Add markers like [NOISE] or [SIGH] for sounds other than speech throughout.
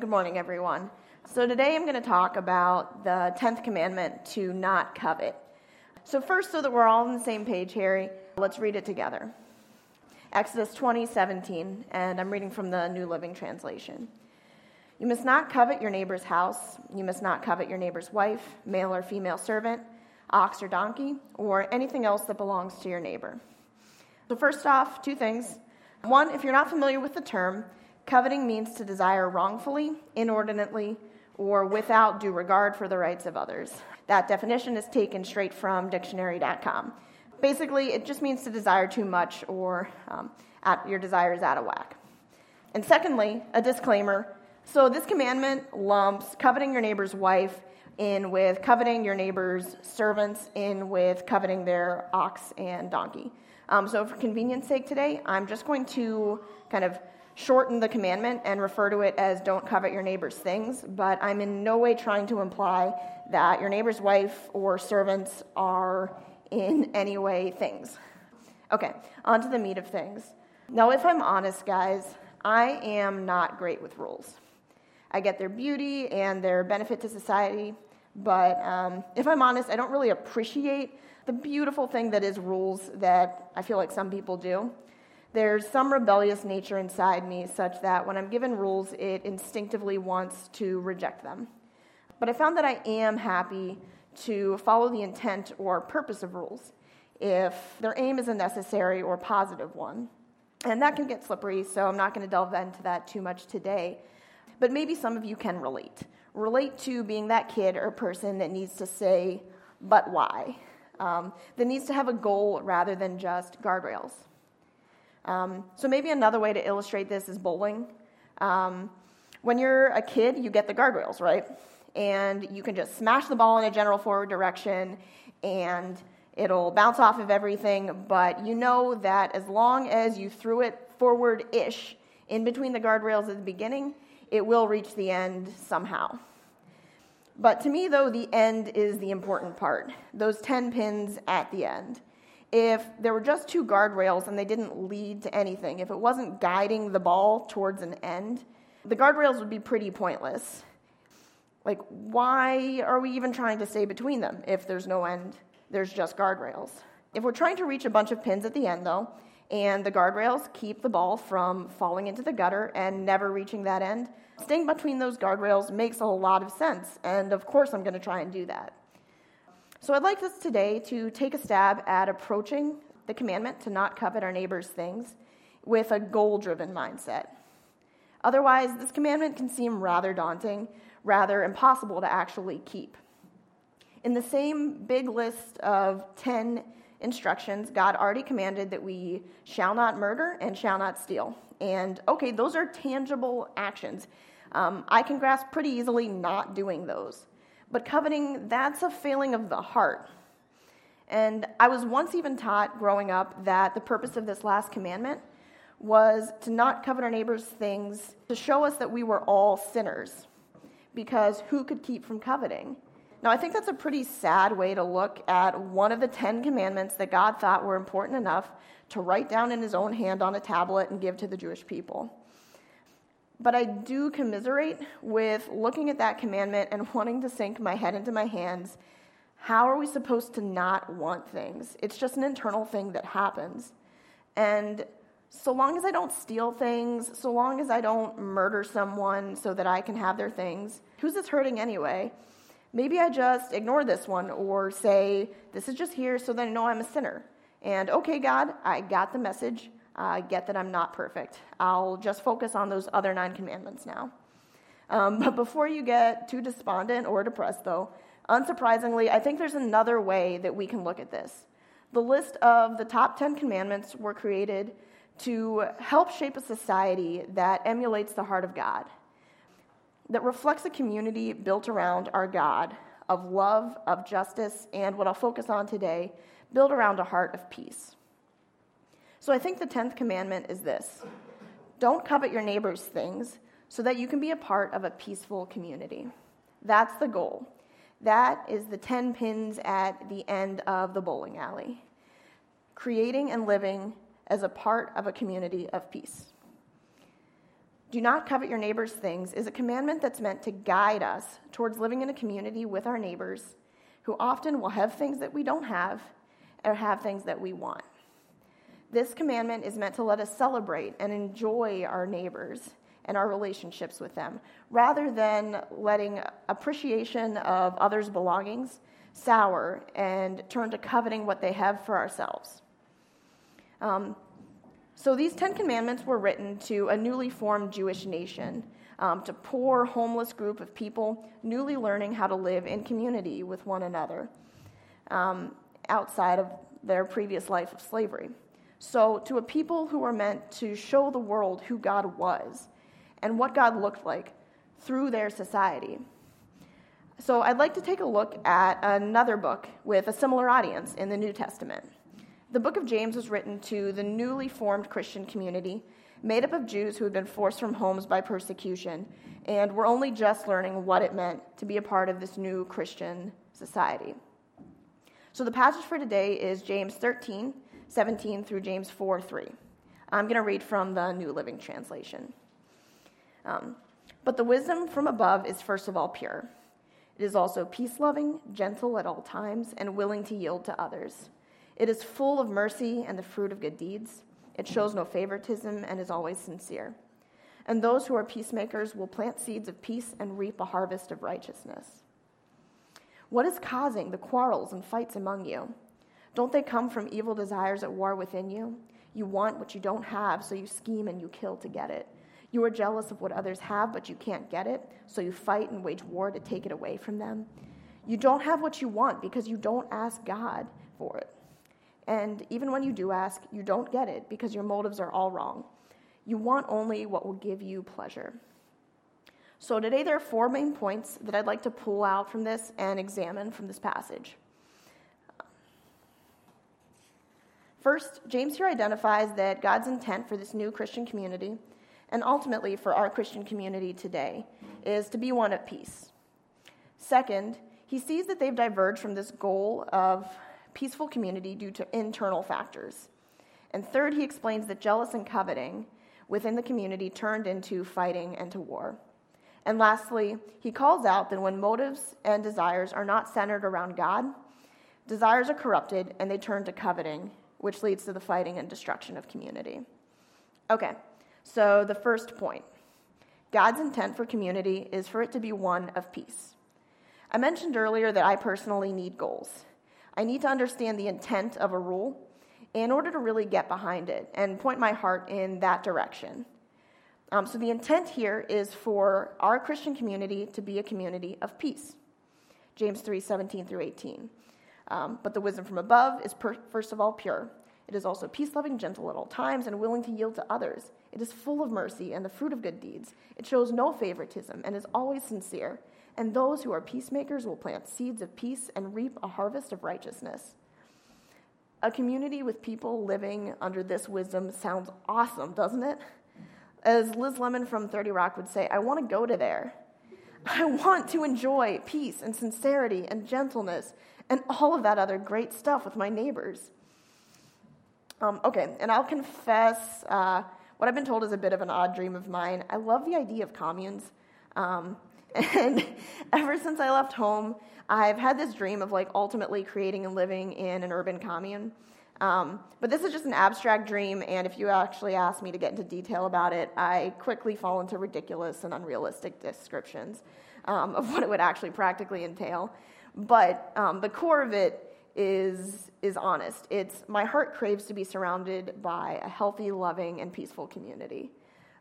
Good morning, everyone. So, today I'm going to talk about the 10th commandment to not covet. So, first, so that we're all on the same page, Harry, let's read it together. Exodus 20, 17, and I'm reading from the New Living Translation. You must not covet your neighbor's house. You must not covet your neighbor's wife, male or female servant, ox or donkey, or anything else that belongs to your neighbor. So, first off, two things. One, if you're not familiar with the term, coveting means to desire wrongfully, inordinately, or without due regard for the rights of others. That definition is taken straight from dictionary.com. Basically, it just means to desire too much or um, at, your desire is out of whack. And secondly, a disclaimer. So, this commandment lumps coveting your neighbor's wife in with coveting your neighbor's servants, in with coveting their ox and donkey. Um, so, for convenience sake today, I'm just going to kind of shorten the commandment and refer to it as don't covet your neighbor's things, but I'm in no way trying to imply that your neighbor's wife or servants are in any way things. Okay, on to the meat of things. Now, if I'm honest, guys, I am not great with rules. I get their beauty and their benefit to society, but um, if I'm honest, I don't really appreciate the beautiful thing that is rules that I feel like some people do. There's some rebellious nature inside me such that when I'm given rules, it instinctively wants to reject them. But I found that I am happy to follow the intent or purpose of rules if their aim is a necessary or positive one. And that can get slippery, so I'm not going to delve into that too much today. But maybe some of you can relate. Relate to being that kid or person that needs to say, but why? um, that needs to have a goal rather than just guardrails. Um, so maybe another way to illustrate this is bowling. Um, when you're a kid, you get the guardrails, right? And you can just smash the ball in a general forward direction and it'll bounce off of everything, but you know that as long as you threw it forward ish in between the guardrails at the beginning, it will reach the end somehow. But to me, though, the end is the important part those 10 pins at the end. If there were just two guardrails and they didn't lead to anything, if it wasn't guiding the ball towards an end, the guardrails would be pretty pointless. Like, why are we even trying to stay between them if there's no end? There's just guardrails. If we're trying to reach a bunch of pins at the end, though, and the guardrails keep the ball from falling into the gutter and never reaching that end, Staying between those guardrails makes a lot of sense, and of course, I'm going to try and do that. So, I'd like us today to take a stab at approaching the commandment to not covet our neighbor's things with a goal driven mindset. Otherwise, this commandment can seem rather daunting, rather impossible to actually keep. In the same big list of 10 instructions, God already commanded that we shall not murder and shall not steal. And okay, those are tangible actions. Um, I can grasp pretty easily not doing those. But coveting, that's a failing of the heart. And I was once even taught growing up that the purpose of this last commandment was to not covet our neighbor's things, to show us that we were all sinners. Because who could keep from coveting? Now, I think that's a pretty sad way to look at one of the Ten Commandments that God thought were important enough to write down in his own hand on a tablet and give to the Jewish people. But I do commiserate with looking at that commandment and wanting to sink my head into my hands. How are we supposed to not want things? It's just an internal thing that happens. And so long as I don't steal things, so long as I don't murder someone so that I can have their things, who's this hurting anyway? Maybe I just ignore this one or say, this is just here so that I know I'm a sinner. And okay, God, I got the message. I get that I'm not perfect. I'll just focus on those other nine commandments now. Um, [LAUGHS] but before you get too despondent or depressed, though, unsurprisingly, I think there's another way that we can look at this. The list of the top 10 commandments were created to help shape a society that emulates the heart of God, that reflects a community built around our God of love, of justice, and what I'll focus on today built around a heart of peace. So I think the 10th commandment is this don't covet your neighbor's things so that you can be a part of a peaceful community. That's the goal. That is the 10 pins at the end of the bowling alley. Creating and living as a part of a community of peace. do not covet your neighbor's things is a commandment that's meant to guide us towards living in a community with our neighbors who often will have things that we don't have or have things that we want. This commandment is meant to let us celebrate and enjoy our neighbors and our relationships with them, rather than letting appreciation of others' belongings sour and turn to coveting what they have for ourselves. Um, so these Ten Commandments were written to a newly formed Jewish nation, um, to poor, homeless group of people newly learning how to live in community with one another um, outside of their previous life of slavery. So, to a people who were meant to show the world who God was and what God looked like through their society. So, I'd like to take a look at another book with a similar audience in the New Testament. The book of James was written to the newly formed Christian community, made up of Jews who had been forced from homes by persecution and were only just learning what it meant to be a part of this new Christian society. So the passage for today is James 13, 17 through James 4, 3. I'm going to read from the New Living Translation. Um, but the wisdom from above is first of all pure. It is also peace loving, gentle at all times, and willing to yield to others. It is full of mercy and the fruit of good deeds. It shows no favoritism and is always sincere. And those who are peacemakers will plant seeds of peace and reap a harvest of righteousness. What is causing the quarrels and fights among you? Don't they come from evil desires at war within you? You want what you don't have, so you scheme and you kill to get it. You are jealous of what others have, but you can't get it, so you fight and wage war to take it away from them. You don't have what you want because you don't ask God for it. And even when you do ask, you don't get it because your motives are all wrong. You want only what will give you pleasure. So, today there are four main points that I'd like to pull out from this and examine from this passage. First, James here identifies that God's intent for this new Christian community, and ultimately for our Christian community today, is to be one of peace. Second, he sees that they've diverged from this goal of peaceful community due to internal factors. And third, he explains that jealous and coveting within the community turned into fighting and to war. And lastly, he calls out that when motives and desires are not centered around God, desires are corrupted and they turn to coveting, which leads to the fighting and destruction of community. Okay, so the first point God's intent for community is for it to be one of peace. I mentioned earlier that I personally need goals. I need to understand the intent of a rule in order to really get behind it and point my heart in that direction. Um, so, the intent here is for our Christian community to be a community of peace. James 3 17 through 18. Um, but the wisdom from above is, per- first of all, pure. It is also peace loving, gentle at all times, and willing to yield to others. It is full of mercy and the fruit of good deeds. It shows no favoritism and is always sincere and those who are peacemakers will plant seeds of peace and reap a harvest of righteousness. A community with people living under this wisdom sounds awesome, doesn't it? As Liz Lemon from 30 Rock would say, I want to go to there. [LAUGHS] I want to enjoy peace and sincerity and gentleness and all of that other great stuff with my neighbors. Um, okay, and I'll confess uh, what I've been told is a bit of an odd dream of mine. I love the idea of communes. Um, [LAUGHS] and ever since I left home, I've had this dream of like ultimately creating and living in an urban commune. Um, but this is just an abstract dream, and if you actually ask me to get into detail about it, I quickly fall into ridiculous and unrealistic descriptions um, of what it would actually practically entail. But um, the core of it is is honest. It's my heart craves to be surrounded by a healthy, loving, and peaceful community.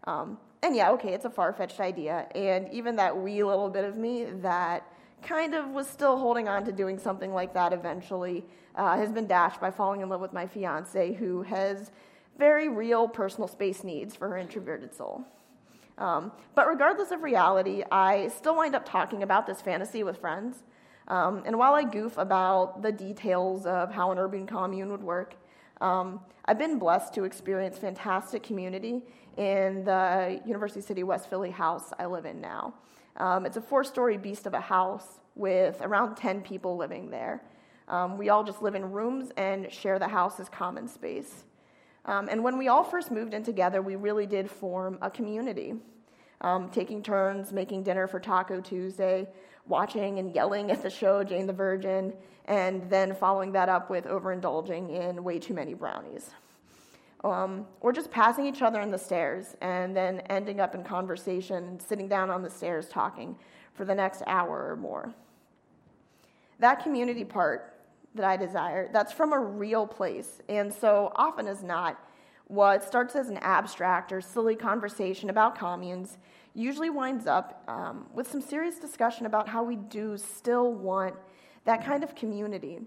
Um, and yeah, okay, it's a far fetched idea. And even that wee little bit of me that kind of was still holding on to doing something like that eventually uh, has been dashed by falling in love with my fiance, who has very real personal space needs for her introverted soul. Um, but regardless of reality, I still wind up talking about this fantasy with friends. Um, and while I goof about the details of how an urban commune would work, um, I've been blessed to experience fantastic community in the University City West Philly house I live in now. Um, it's a four story beast of a house with around 10 people living there. Um, we all just live in rooms and share the house as common space. Um, and when we all first moved in together, we really did form a community. um, taking turns making dinner for Taco Tuesday, watching and yelling at the show Jane the Virgin, and then following that up with overindulging in way too many brownies. Um, or just passing each other in the stairs and then ending up in conversation, sitting down on the stairs talking for the next hour or more. That community part that I desire, that's from a real place. And so often as not, what starts as an abstract or silly conversation about communes usually winds up um, with some serious discussion about how we do still want that kind of community,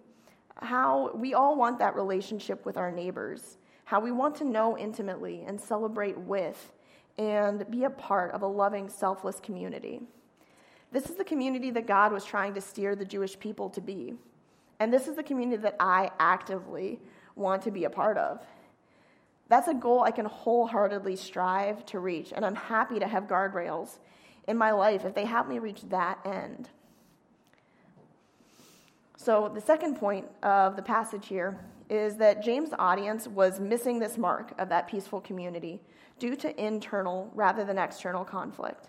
how we all want that relationship with our neighbors, how we want to know intimately and celebrate with and be a part of a loving, selfless community. This is the community that God was trying to steer the Jewish people to be. And this is the community that I actively want to be a part of. That's a goal I can wholeheartedly strive to reach, and I'm happy to have guardrails in my life if they help me reach that end. So, the second point of the passage here is that James' audience was missing this mark of that peaceful community due to internal rather than external conflict.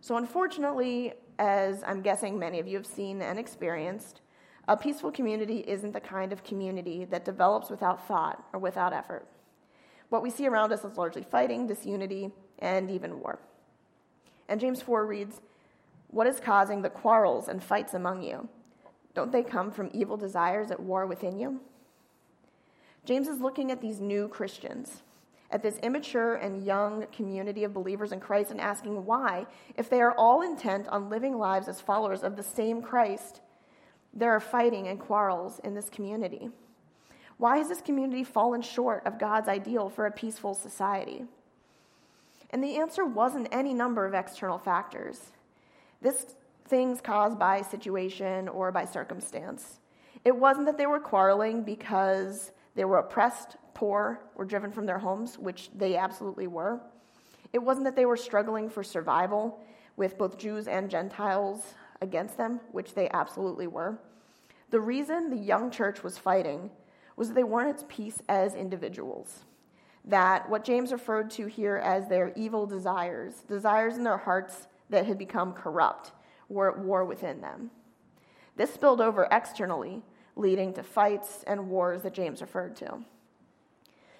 So, unfortunately, as I'm guessing many of you have seen and experienced, a peaceful community isn't the kind of community that develops without thought or without effort. What we see around us is largely fighting, disunity, and even war. And James 4 reads, What is causing the quarrels and fights among you? Don't they come from evil desires at war within you? James is looking at these new Christians, at this immature and young community of believers in Christ, and asking why, if they are all intent on living lives as followers of the same Christ, there are fighting and quarrels in this community. Why has this community fallen short of God's ideal for a peaceful society? And the answer wasn't any number of external factors. This things caused by situation or by circumstance. It wasn't that they were quarreling because they were oppressed, poor, or driven from their homes, which they absolutely were. It wasn't that they were struggling for survival with both Jews and Gentiles against them, which they absolutely were. The reason the young church was fighting was that they weren't at peace as individuals. That what James referred to here as their evil desires, desires in their hearts that had become corrupt, were at war within them. This spilled over externally, leading to fights and wars that James referred to.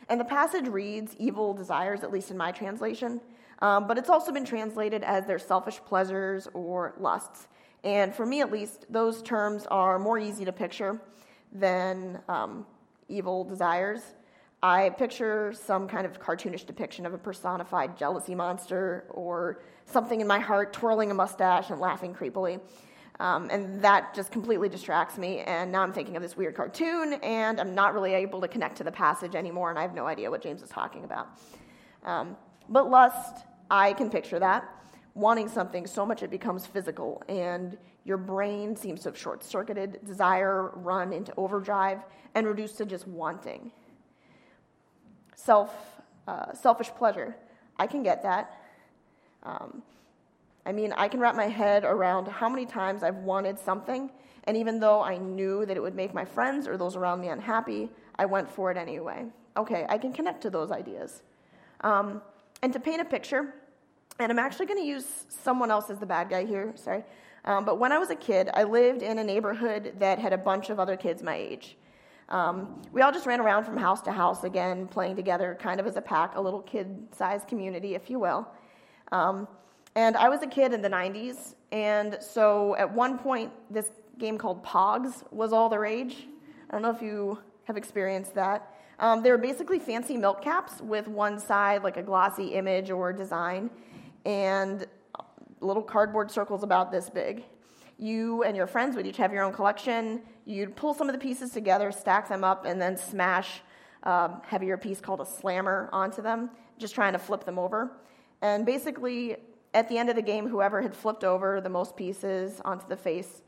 And the passage reads evil desires, at least in my translation, um, but it's also been translated as their selfish pleasures or lusts. And for me, at least, those terms are more easy to picture than um, evil desires. I picture some kind of cartoonish depiction of a personified jealousy monster or something in my heart twirling a mustache and laughing creepily. Um, and that just completely distracts me. And now I'm thinking of this weird cartoon, and I'm not really able to connect to the passage anymore, and I have no idea what James is talking about. Um, but lust, I can picture that. Wanting something so much it becomes physical, and your brain seems to have short circuited, desire run into overdrive, and reduced to just wanting. Self, uh, selfish pleasure. I can get that. Um, I mean, I can wrap my head around how many times I've wanted something, and even though I knew that it would make my friends or those around me unhappy, I went for it anyway. Okay, I can connect to those ideas. Um, and to paint a picture, and I'm actually going to use someone else as the bad guy here, sorry. Um, but when I was a kid, I lived in a neighborhood that had a bunch of other kids my age. Um, we all just ran around from house to house again, playing together, kind of as a pack, a little kid sized community, if you will. Um, and I was a kid in the 90s, and so at one point, this game called Pogs was all the rage. I don't know if you have experienced that. Um, they were basically fancy milk caps with one side like a glossy image or design, and little cardboard circles about this big. You and your friends would each have your own collection. You'd pull some of the pieces together, stack them up, and then smash a um, heavier piece called a slammer onto them, just trying to flip them over. And basically, at the end of the game, whoever had flipped over the most pieces onto the face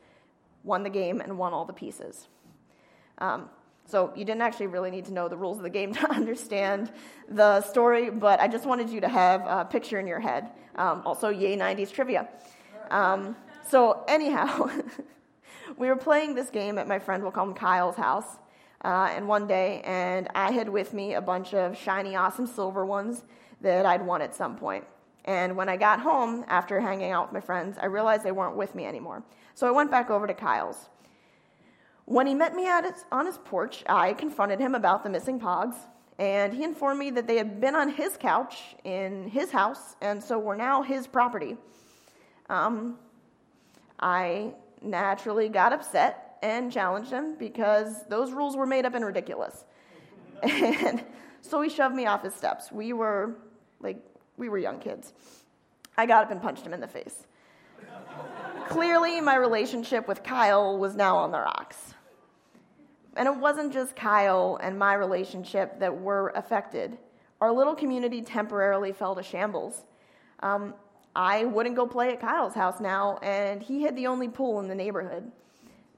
won the game and won all the pieces. Um, so you didn't actually really need to know the rules of the game [LAUGHS] to understand the story, but I just wanted you to have a picture in your head. Um, also, yay 90s trivia. Um, so, anyhow, [LAUGHS] we were playing this game at my friend, we'll call him Kyle's house, uh, and one day, and I had with me a bunch of shiny, awesome silver ones that I'd won at some point. And when I got home after hanging out with my friends, I realized they weren't with me anymore. So I went back over to Kyle's. When he met me his, on his porch, I confronted him about the missing pogs, and he informed me that they had been on his couch in his house, and so were now his property. Um, I naturally got upset and challenged him because those rules were made up and ridiculous. [LAUGHS] and so he shoved me off his steps. We were like, we were young kids. I got up and punched him in the face. Clearly, my relationship with Kyle was now on the rocks. And it wasn't just Kyle and my relationship that were affected. Our little community temporarily fell to shambles. Um, I wouldn't go play at Kyle's house now, and he had the only pool in the neighborhood.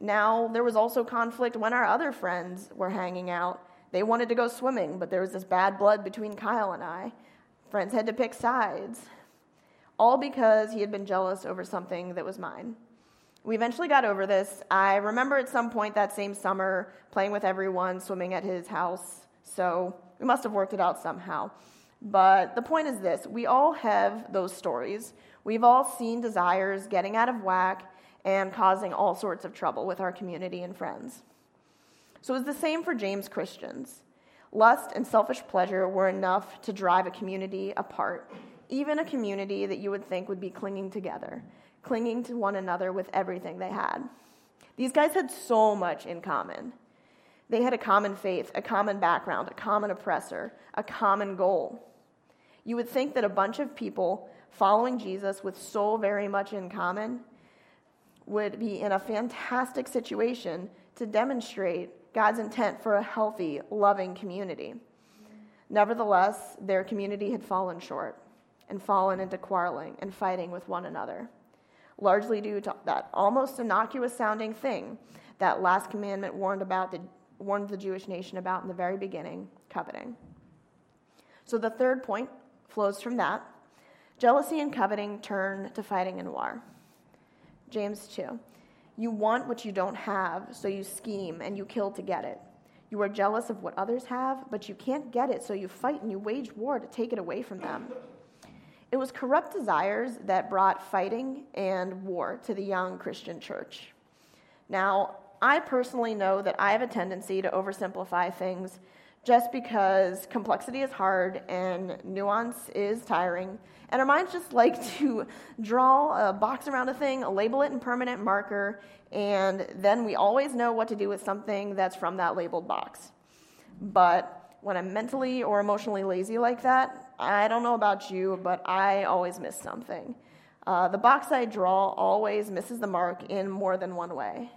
Now, there was also conflict when our other friends were hanging out. They wanted to go swimming, but there was this bad blood between Kyle and I. Friends had to pick sides, all because he had been jealous over something that was mine. We eventually got over this. I remember at some point that same summer playing with everyone, swimming at his house, so we must have worked it out somehow. But the point is this we all have those stories. We've all seen desires getting out of whack and causing all sorts of trouble with our community and friends. So it's the same for James Christians. Lust and selfish pleasure were enough to drive a community apart, even a community that you would think would be clinging together, clinging to one another with everything they had. These guys had so much in common. They had a common faith, a common background, a common oppressor, a common goal. You would think that a bunch of people following Jesus with so very much in common would be in a fantastic situation to demonstrate God's intent for a healthy, loving community. Nevertheless, their community had fallen short and fallen into quarreling and fighting with one another, largely due to that almost innocuous sounding thing that last commandment warned about the, warned the Jewish nation about in the very beginning, coveting. So the third point flows from that. Jealousy and coveting turn to fighting and war. James 2. You want what you don't have, so you scheme and you kill to get it. You are jealous of what others have, but you can't get it, so you fight and you wage war to take it away from them. It was corrupt desires that brought fighting and war to the young Christian church. Now, I personally know that I have a tendency to oversimplify things just because complexity is hard and nuance is tiring. And our minds just like [LAUGHS] to draw a box around a thing, label it in permanent marker, and then we always know what to do with something that's from that labeled box. But when I'm mentally or emotionally lazy like that, I don't know about you, but I always miss something. Uh, the box I draw always misses the mark in more than one way.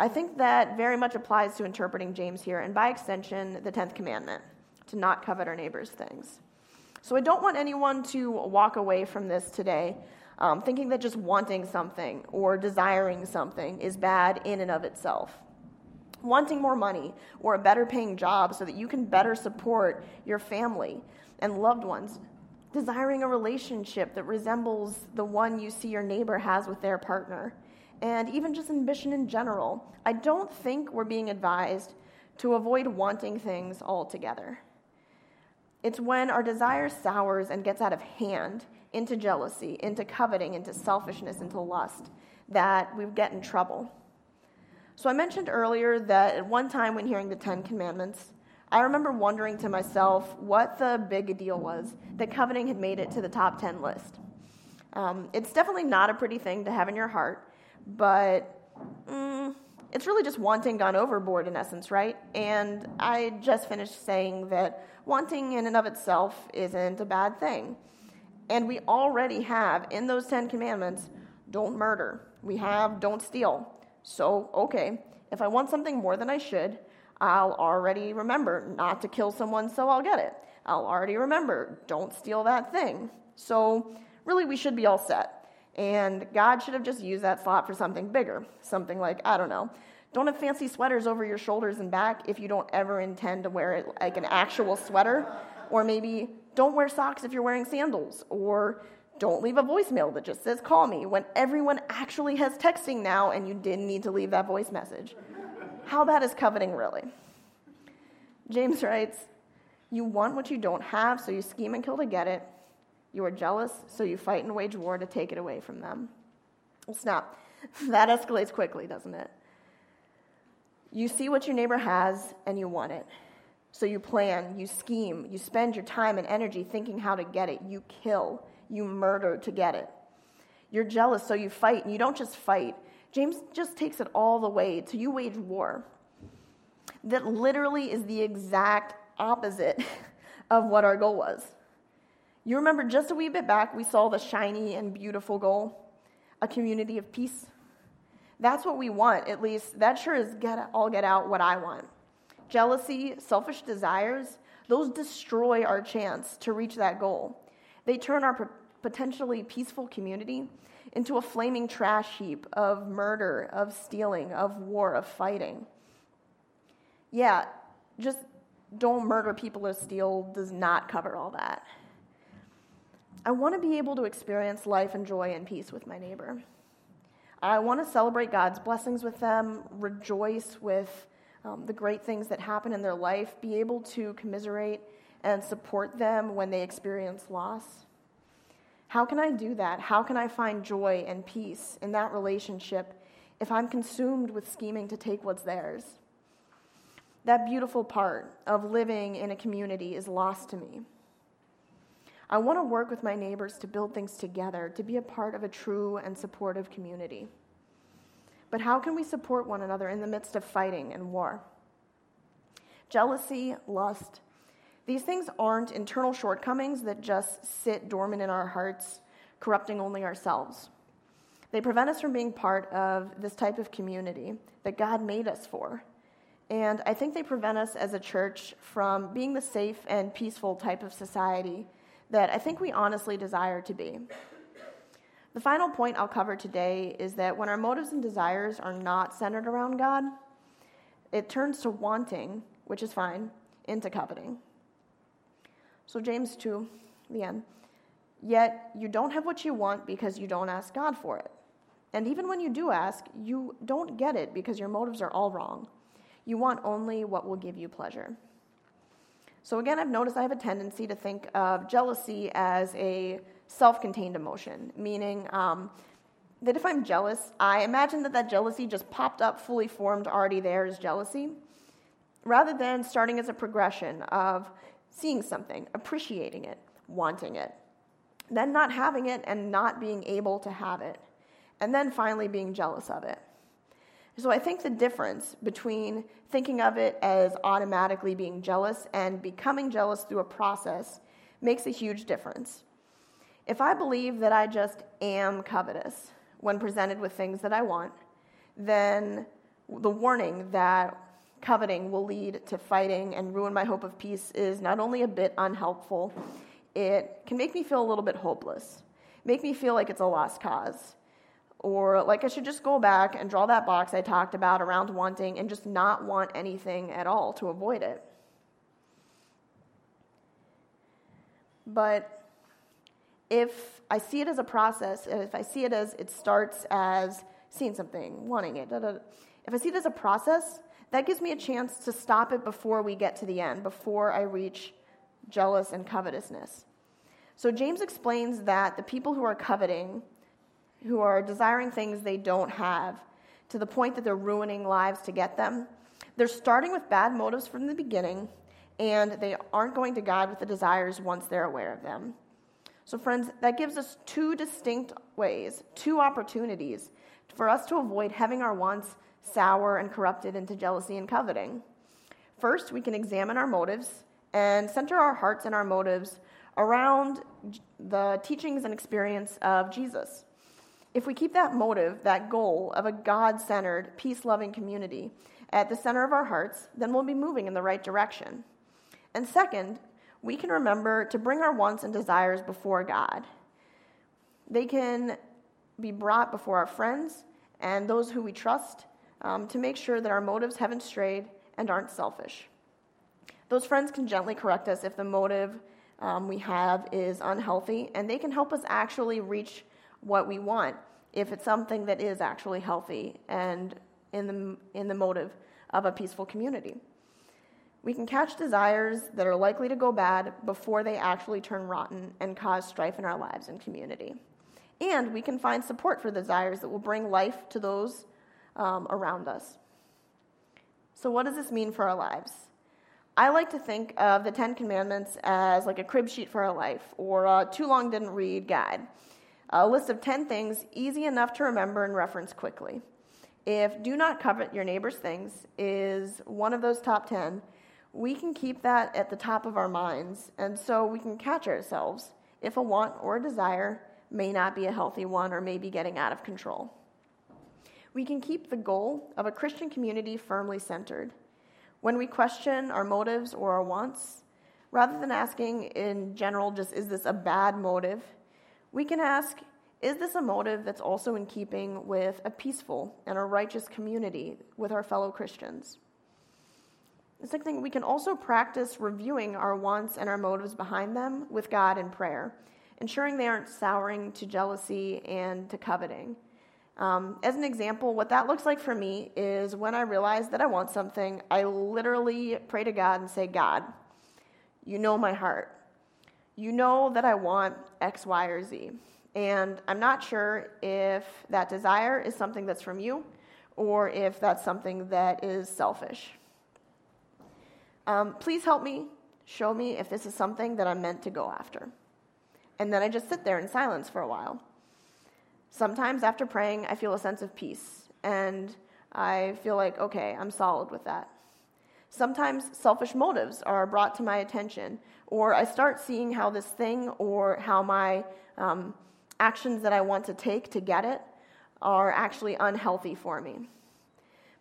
I think that very much applies to interpreting James here, and by extension, the 10th commandment to not covet our neighbor's things. So I don't want anyone to walk away from this today um, thinking that just wanting something or desiring something is bad in and of itself. Wanting more money or a better paying job so that you can better support your family and loved ones. Desiring a relationship that resembles the one you see your neighbor has with their partner and even just ambition in general, I don't think we're being advised to avoid wanting things altogether. It's when our desire sours and gets out of hand into jealousy, into coveting, into selfishness, into lust that we get in trouble. So I mentioned earlier that at one time when hearing the Ten Commandments, I remember wondering to myself what the big deal was that coveting had made it to the top 10 list. Um, it's definitely not a pretty thing to have in your heart, but mm, it's really just wanting gone overboard in essence, right? And I just finished saying that wanting in and of itself isn't a bad thing. And we already have in those Ten Commandments don't murder. We have don't steal. So, okay, if I want something more than I should, I'll already remember not to kill someone, so I'll get it. I'll already remember don't steal that thing. So, really, we should be all set. And God should have just used that slot for something bigger. Something like, I don't know, don't have fancy sweaters over your shoulders and back if you don't ever intend to wear it like an actual sweater. Or maybe don't wear socks if you're wearing sandals. Or don't leave a voicemail that just says call me when everyone actually has texting now and you didn't need to leave that voice message. How bad is coveting really? James writes, You want what you don't have, so you scheme and kill to get it. You are jealous, so you fight and wage war to take it away from them. Snap. [LAUGHS] That escalates quickly, doesn't it? You see what your neighbor has and you want it. So you plan, you scheme, you spend your time and energy thinking how to get it. You kill, you murder to get it. You're jealous, so you fight, and you don't just fight. James just takes it all the way to you wage war. That literally is the exact opposite [LAUGHS] of what our goal was. You remember just a wee bit back, we saw the shiny and beautiful goal a community of peace. That's what we want, at least. That sure is get, all get out what I want. Jealousy, selfish desires, those destroy our chance to reach that goal. They turn our potentially peaceful community into a flaming trash heap of murder, of stealing, of war, of fighting. Yeah, just don't murder people or steal does not cover all that. I want to be able to experience life and joy and peace with my neighbor. I want to celebrate God's blessings with them, rejoice with um, the great things that happen in their life, be able to commiserate and support them when they experience loss. How can I do that? How can I find joy and peace in that relationship if I'm consumed with scheming to take what's theirs? That beautiful part of living in a community is lost to me. I want to work with my neighbors to build things together, to be a part of a true and supportive community. But how can we support one another in the midst of fighting and war? Jealousy, lust, these things aren't internal shortcomings that just sit dormant in our hearts, corrupting only ourselves. They prevent us from being part of this type of community that God made us for. And I think they prevent us as a church from being the safe and peaceful type of society that I think we honestly desire to be. The final point I'll cover today is that when our motives and desires are not centered around God, it turns to wanting, which is fine, into coveting. So, James 2, the end. Yet you don't have what you want because you don't ask God for it. And even when you do ask, you don't get it because your motives are all wrong. You want only what will give you pleasure. So, again, I've noticed I have a tendency to think of jealousy as a self contained emotion, meaning um, that if I'm jealous, I imagine that that jealousy just popped up, fully formed, already there as jealousy, rather than starting as a progression of seeing something, appreciating it, wanting it, then not having it and not being able to have it, and then finally being jealous of it. So I think the difference between thinking of it as automatically being jealous and becoming jealous through a process makes a huge difference. If I believe that I just am covetous when presented with things that I want, then the warning that coveting will lead to fighting and ruin my hope of peace is not only a bit unhelpful, it can make me feel a little bit hopeless, make me feel like it's a lost cause or like I should just go back and draw that box I talked about around wanting and just not want anything at all to avoid it. But if I see it as a process, if I see it as it starts as seeing something, wanting it, da, da, da, if I see it as a process, that gives me a chance to stop it before we get to the end, before I reach jealous and covetousness. So James explains that the people who are coveting who are desiring things they don't have to the point that they're ruining lives to get them. They're starting with bad motives from the beginning, and they aren't going to God with the desires once they're aware of them. So, friends, that gives us two distinct ways, two opportunities for us to avoid having our wants sour and corrupted into jealousy and coveting. First, we can examine our motives and center our hearts and our motives around the teachings and experience of Jesus. If we keep that motive, that goal of a God centered, peace loving community at the center of our hearts, then we'll be moving in the right direction. And second, we can remember to bring our wants and desires before God. They can be brought before our friends and those who we trust um, to make sure that our motives haven't strayed and aren't selfish. Those friends can gently correct us if the motive um, we have is unhealthy, and they can help us actually reach what we want if it's something that is actually healthy and in the, in the motive of a peaceful community. We can catch desires that are likely to go bad before they actually turn rotten and cause strife in our lives and community. And we can find support for desires that will bring life to those um, around us. So, what does this mean for our lives? I like to think of the Ten Commandments as like a crib sheet for our life or a too long didn't read guide. A list of 10 things easy enough to remember and reference quickly. If do not covet your neighbor's things is one of those top 10, we can keep that at the top of our minds, and so we can catch ourselves if a want or a desire may not be a healthy one or may be getting out of control. We can keep the goal of a Christian community firmly centered. When we question our motives or our wants, rather than asking in general, just is this a bad motive, we can ask, is this a motive that's also in keeping with a peaceful and a righteous community with our fellow Christians? The second thing, we can also practice reviewing our wants and our motives behind them with God in prayer, ensuring they aren't souring to jealousy and to coveting. Um, as an example, what that looks like for me is when I realize that I want something, I literally pray to God and say, God, you know my heart. You know that I want X, Y, or Z. And I'm not sure if that desire is something that's from you or if that's something that is selfish. Um, please help me, show me if this is something that I'm meant to go after. And then I just sit there in silence for a while. Sometimes after praying, I feel a sense of peace, and I feel like, okay, I'm solid with that. Sometimes selfish motives are brought to my attention, or I start seeing how this thing or how my um, actions that I want to take to get it are actually unhealthy for me.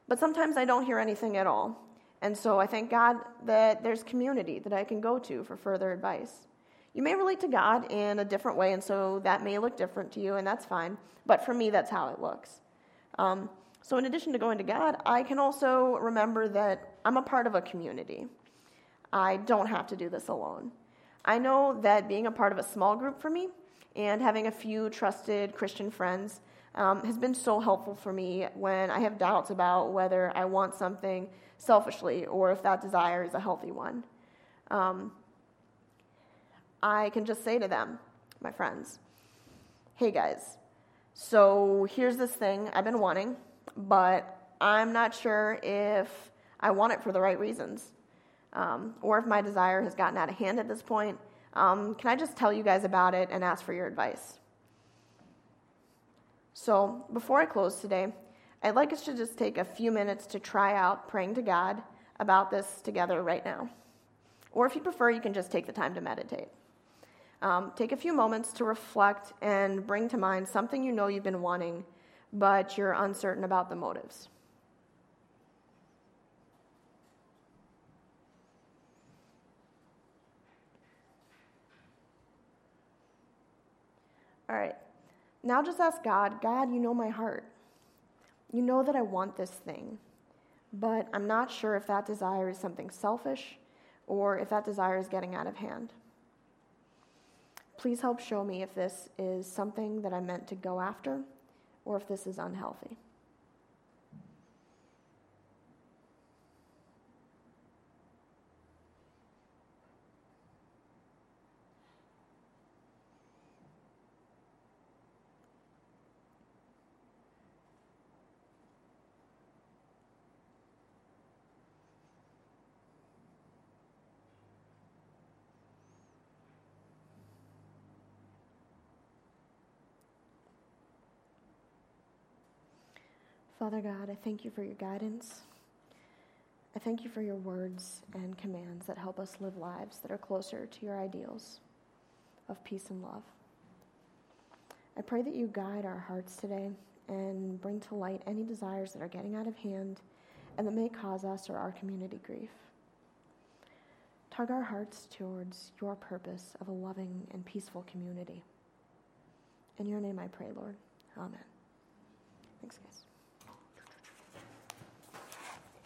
But sometimes I don't hear anything at all. And so I thank God that there's community that I can go to for further advice. You may relate to God in a different way, and so that may look different to you, and that's fine. But for me, that's how it looks. Um, so, in addition to going to God, I can also remember that I'm a part of a community. I don't have to do this alone. I know that being a part of a small group for me and having a few trusted Christian friends um, has been so helpful for me when I have doubts about whether I want something selfishly or if that desire is a healthy one. Um, I can just say to them, my friends, hey guys, so here's this thing I've been wanting, but I'm not sure if I want it for the right reasons, um, or if my desire has gotten out of hand at this point. Um, can I just tell you guys about it and ask for your advice? So, before I close today, I'd like us to just take a few minutes to try out praying to God about this together right now. Or if you prefer, you can just take the time to meditate. Um, take a few moments to reflect and bring to mind something you know you've been wanting, but you're uncertain about the motives. All right. Now just ask God, God, you know my heart. You know that I want this thing, but I'm not sure if that desire is something selfish or if that desire is getting out of hand. Please help show me if this is something that I'm meant to go after or if this is unhealthy. Father God, I thank you for your guidance. I thank you for your words and commands that help us live lives that are closer to your ideals of peace and love. I pray that you guide our hearts today and bring to light any desires that are getting out of hand and that may cause us or our community grief. Tug our hearts towards your purpose of a loving and peaceful community. In your name I pray, Lord. Amen. Thanks, guys.